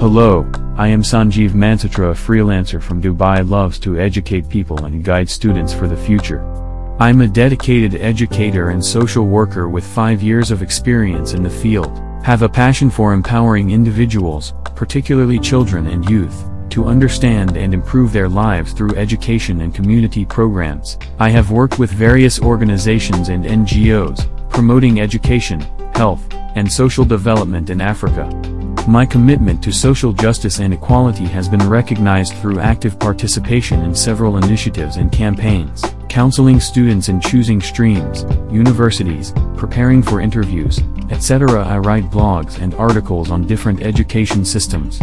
Hello, I am Sanjeev Mansotra, a freelancer from Dubai loves to educate people and guide students for the future. I'm a dedicated educator and social worker with 5 years of experience in the field, have a passion for empowering individuals, particularly children and youth, to understand and improve their lives through education and community programs. I have worked with various organizations and NGOs, promoting education, health, and social development in Africa. My commitment to social justice and equality has been recognized through active participation in several initiatives and campaigns, counseling students in choosing streams, universities, preparing for interviews, etc. I write blogs and articles on different education systems.